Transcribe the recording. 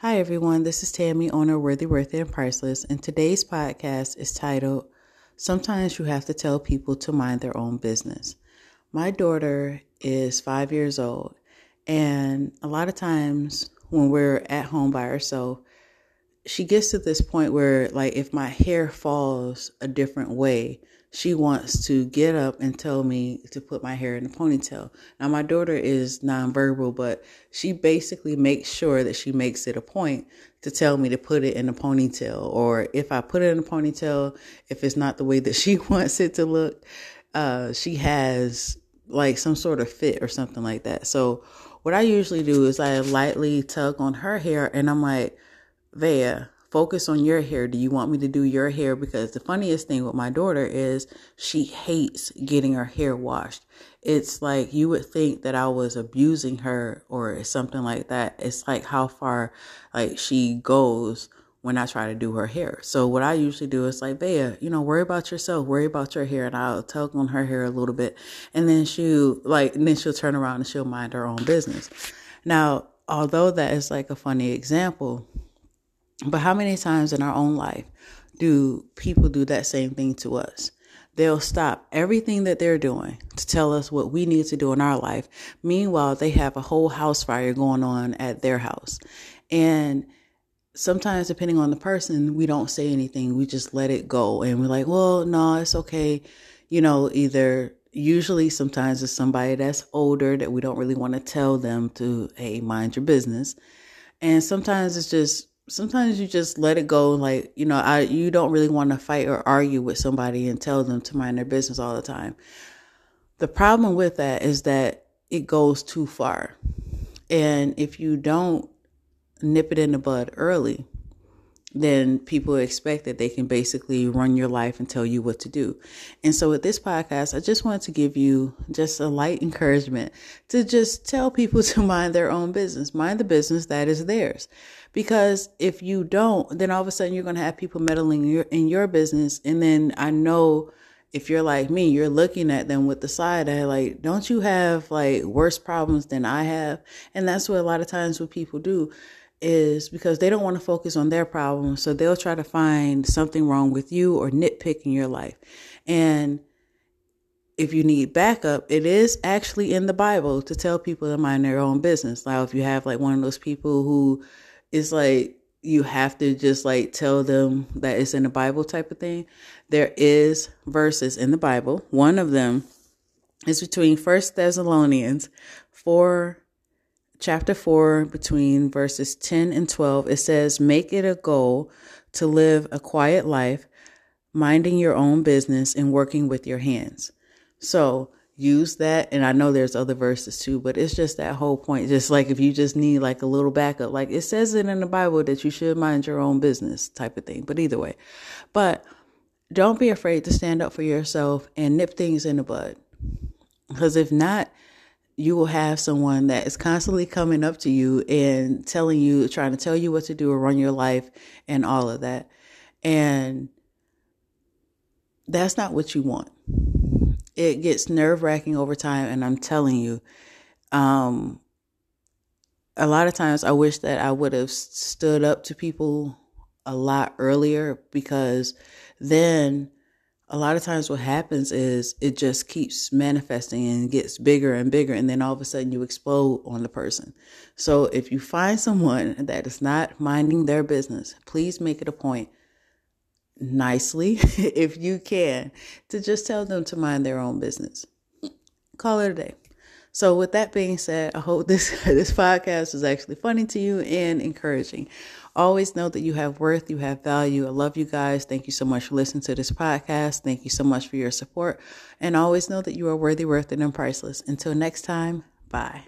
Hi, everyone. This is Tammy, owner Worthy, Worthy, and Priceless, and today's podcast is titled Sometimes You Have to Tell People to Mind Their Own Business. My daughter is five years old, and a lot of times when we're at home by herself, she gets to this point where, like, if my hair falls a different way, she wants to get up and tell me to put my hair in a ponytail. Now, my daughter is nonverbal, but she basically makes sure that she makes it a point to tell me to put it in a ponytail. Or if I put it in a ponytail, if it's not the way that she wants it to look, uh, she has like some sort of fit or something like that. So, what I usually do is I lightly tug on her hair and I'm like, Vea, focus on your hair. Do you want me to do your hair? Because the funniest thing with my daughter is she hates getting her hair washed. It's like you would think that I was abusing her or something like that. It's like how far like she goes when I try to do her hair. So what I usually do is like, Bea, you know, worry about yourself, worry about your hair, and I'll tug on her hair a little bit, and then she'll like, and then she'll turn around and she'll mind her own business. Now, although that is like a funny example, but how many times in our own life do people do that same thing to us? They'll stop everything that they're doing to tell us what we need to do in our life. Meanwhile, they have a whole house fire going on at their house. And sometimes, depending on the person, we don't say anything. We just let it go. And we're like, well, no, it's okay. You know, either usually sometimes it's somebody that's older that we don't really want to tell them to, hey, mind your business. And sometimes it's just sometimes you just let it go like you know i you don't really want to fight or argue with somebody and tell them to mind their business all the time. The problem with that is that it goes too far. And if you don't nip it in the bud early then people expect that they can basically run your life and tell you what to do. And so with this podcast, I just wanted to give you just a light encouragement to just tell people to mind their own business, mind the business that is theirs. Because if you don't, then all of a sudden you're going to have people meddling in your, in your business. And then I know if you're like me, you're looking at them with the side eye, like, don't you have like worse problems than I have? And that's what a lot of times what people do is because they don't want to focus on their problems. So they'll try to find something wrong with you or nitpick in your life. And if you need backup, it is actually in the Bible to tell people to mind their own business. Now, if you have like one of those people who is like, you have to just like tell them that it's in the Bible type of thing. There is verses in the Bible. One of them is between First Thessalonians 4 chapter 4, between verses 10 and 12, it says, Make it a goal to live a quiet life, minding your own business and working with your hands. So use that. And I know there's other verses too, but it's just that whole point. Just like if you just need like a little backup, like it says it in the Bible that you should mind your own business type of thing. But either way, but don't be afraid to stand up for yourself and nip things in the bud. Because if not, you will have someone that is constantly coming up to you and telling you, trying to tell you what to do or run your life and all of that. And that's not what you want. It gets nerve wracking over time. And I'm telling you, um, a lot of times I wish that I would have stood up to people a lot earlier because then a lot of times what happens is it just keeps manifesting and gets bigger and bigger and then all of a sudden you explode on the person. So if you find someone that is not minding their business please make it a point nicely if you can to just tell them to mind their own business. Call it a day so with that being said i hope this this podcast is actually funny to you and encouraging Always know that you have worth, you have value. I love you guys. Thank you so much for listening to this podcast. Thank you so much for your support. And always know that you are worthy, worth, and priceless. Until next time, bye.